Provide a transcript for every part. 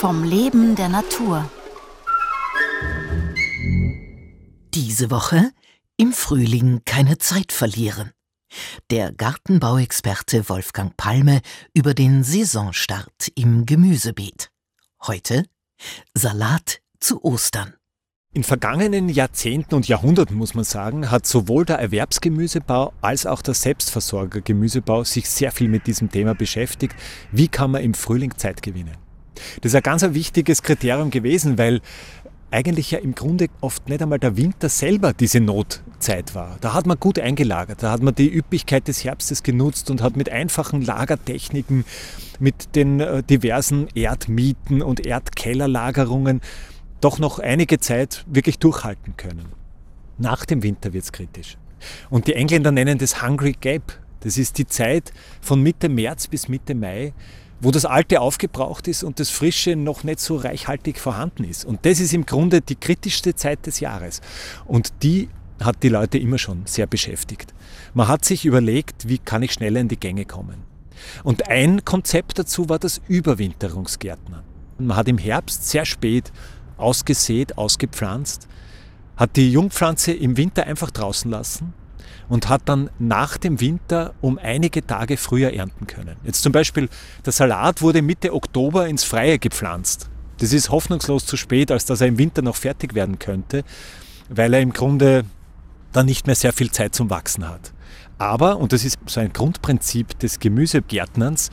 Vom Leben der Natur. Diese Woche im Frühling keine Zeit verlieren. Der Gartenbauexperte Wolfgang Palme über den Saisonstart im Gemüsebeet. Heute Salat zu Ostern. In vergangenen Jahrzehnten und Jahrhunderten, muss man sagen, hat sowohl der Erwerbsgemüsebau als auch der Selbstversorgergemüsebau sich sehr viel mit diesem Thema beschäftigt. Wie kann man im Frühling Zeit gewinnen? Das ist ein ganz wichtiges Kriterium gewesen, weil eigentlich ja im Grunde oft nicht einmal der Winter selber diese Notzeit war. Da hat man gut eingelagert, da hat man die Üppigkeit des Herbstes genutzt und hat mit einfachen Lagertechniken, mit den äh, diversen Erdmieten und Erdkellerlagerungen doch noch einige Zeit wirklich durchhalten können. Nach dem Winter wird es kritisch. Und die Engländer nennen das Hungry Gap. Das ist die Zeit von Mitte März bis Mitte Mai, wo das Alte aufgebraucht ist und das Frische noch nicht so reichhaltig vorhanden ist. Und das ist im Grunde die kritischste Zeit des Jahres. Und die hat die Leute immer schon sehr beschäftigt. Man hat sich überlegt, wie kann ich schneller in die Gänge kommen. Und ein Konzept dazu war das Überwinterungsgärtnern. Man hat im Herbst sehr spät ausgesät, ausgepflanzt, hat die Jungpflanze im Winter einfach draußen lassen und hat dann nach dem Winter um einige Tage früher ernten können. Jetzt zum Beispiel, der Salat wurde Mitte Oktober ins Freie gepflanzt. Das ist hoffnungslos zu spät, als dass er im Winter noch fertig werden könnte, weil er im Grunde dann nicht mehr sehr viel Zeit zum Wachsen hat. Aber, und das ist so ein Grundprinzip des Gemüsegärtnerns,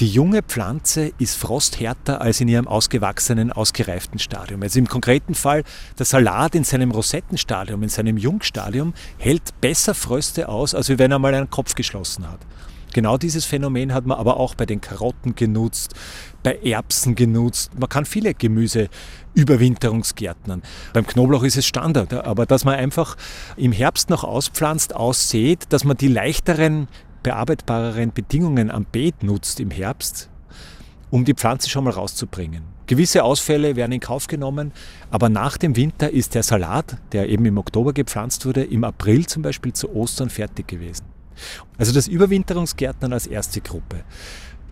die junge Pflanze ist frosthärter als in ihrem ausgewachsenen, ausgereiften Stadium. Also im konkreten Fall, der Salat in seinem Rosettenstadium, in seinem Jungstadium, hält besser Fröste aus, als wenn er mal einen Kopf geschlossen hat. Genau dieses Phänomen hat man aber auch bei den Karotten genutzt, bei Erbsen genutzt. Man kann viele Gemüse Überwinterungsgärtnern. Beim Knoblauch ist es Standard, aber dass man einfach im Herbst noch auspflanzt, aussät, dass man die leichteren bearbeitbareren Bedingungen am Beet nutzt im Herbst, um die Pflanze schon mal rauszubringen. Gewisse Ausfälle werden in Kauf genommen, aber nach dem Winter ist der Salat, der eben im Oktober gepflanzt wurde, im April zum Beispiel zu Ostern fertig gewesen. Also das Überwinterungsgärtnern als erste Gruppe.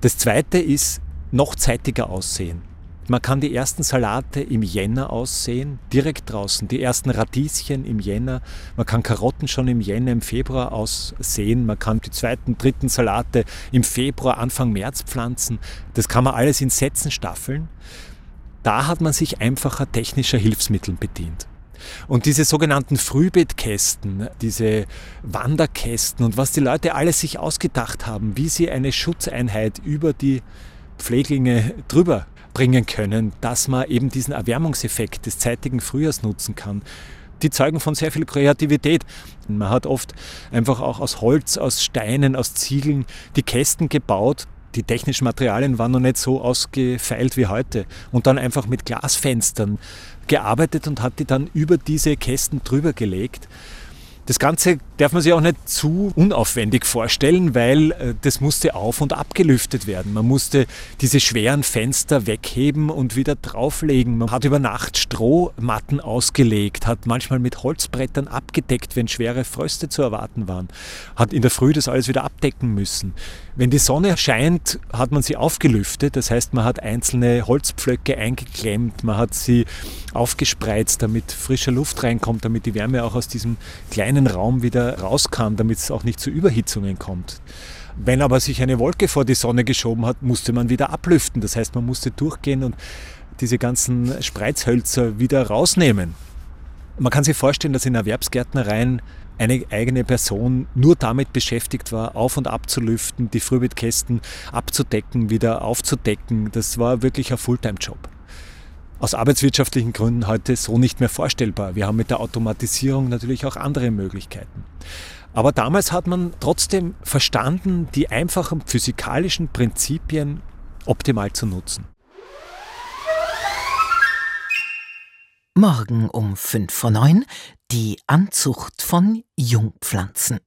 Das zweite ist noch zeitiger aussehen. Man kann die ersten Salate im Jänner aussehen, direkt draußen. Die ersten Radieschen im Jänner. Man kann Karotten schon im Jänner, im Februar aussehen. Man kann die zweiten, dritten Salate im Februar, Anfang März pflanzen. Das kann man alles in Sätzen staffeln. Da hat man sich einfacher technischer Hilfsmittel bedient. Und diese sogenannten Frühbettkästen, diese Wanderkästen und was die Leute alles sich ausgedacht haben, wie sie eine Schutzeinheit über die Pfleglinge drüber bringen können, dass man eben diesen Erwärmungseffekt des zeitigen Frühjahrs nutzen kann. Die zeugen von sehr viel Kreativität. Man hat oft einfach auch aus Holz, aus Steinen, aus Ziegeln die Kästen gebaut. Die technischen Materialien waren noch nicht so ausgefeilt wie heute. Und dann einfach mit Glasfenstern gearbeitet und hat die dann über diese Kästen drüber gelegt. Das Ganze darf man sich auch nicht zu unaufwendig vorstellen, weil äh, das musste auf- und abgelüftet werden. Man musste diese schweren Fenster wegheben und wieder drauflegen. Man hat über Nacht Strohmatten ausgelegt, hat manchmal mit Holzbrettern abgedeckt, wenn schwere Fröste zu erwarten waren, hat in der Früh das alles wieder abdecken müssen. Wenn die Sonne scheint, hat man sie aufgelüftet, das heißt, man hat einzelne Holzpflöcke eingeklemmt, man hat sie aufgespreizt, damit frische Luft reinkommt, damit die Wärme auch aus diesem kleinen Raum wieder raus kann, damit es auch nicht zu Überhitzungen kommt. Wenn aber sich eine Wolke vor die Sonne geschoben hat, musste man wieder ablüften. Das heißt, man musste durchgehen und diese ganzen Spreizhölzer wieder rausnehmen. Man kann sich vorstellen, dass in Erwerbsgärtnereien eine eigene Person nur damit beschäftigt war, auf und ab zu lüften, die Frühbettkästen abzudecken, wieder aufzudecken. Das war wirklich ein Fulltime-Job. Aus arbeitswirtschaftlichen Gründen heute so nicht mehr vorstellbar. Wir haben mit der Automatisierung natürlich auch andere Möglichkeiten. Aber damals hat man trotzdem verstanden, die einfachen physikalischen Prinzipien optimal zu nutzen. Morgen um 5 vor 9 die Anzucht von Jungpflanzen.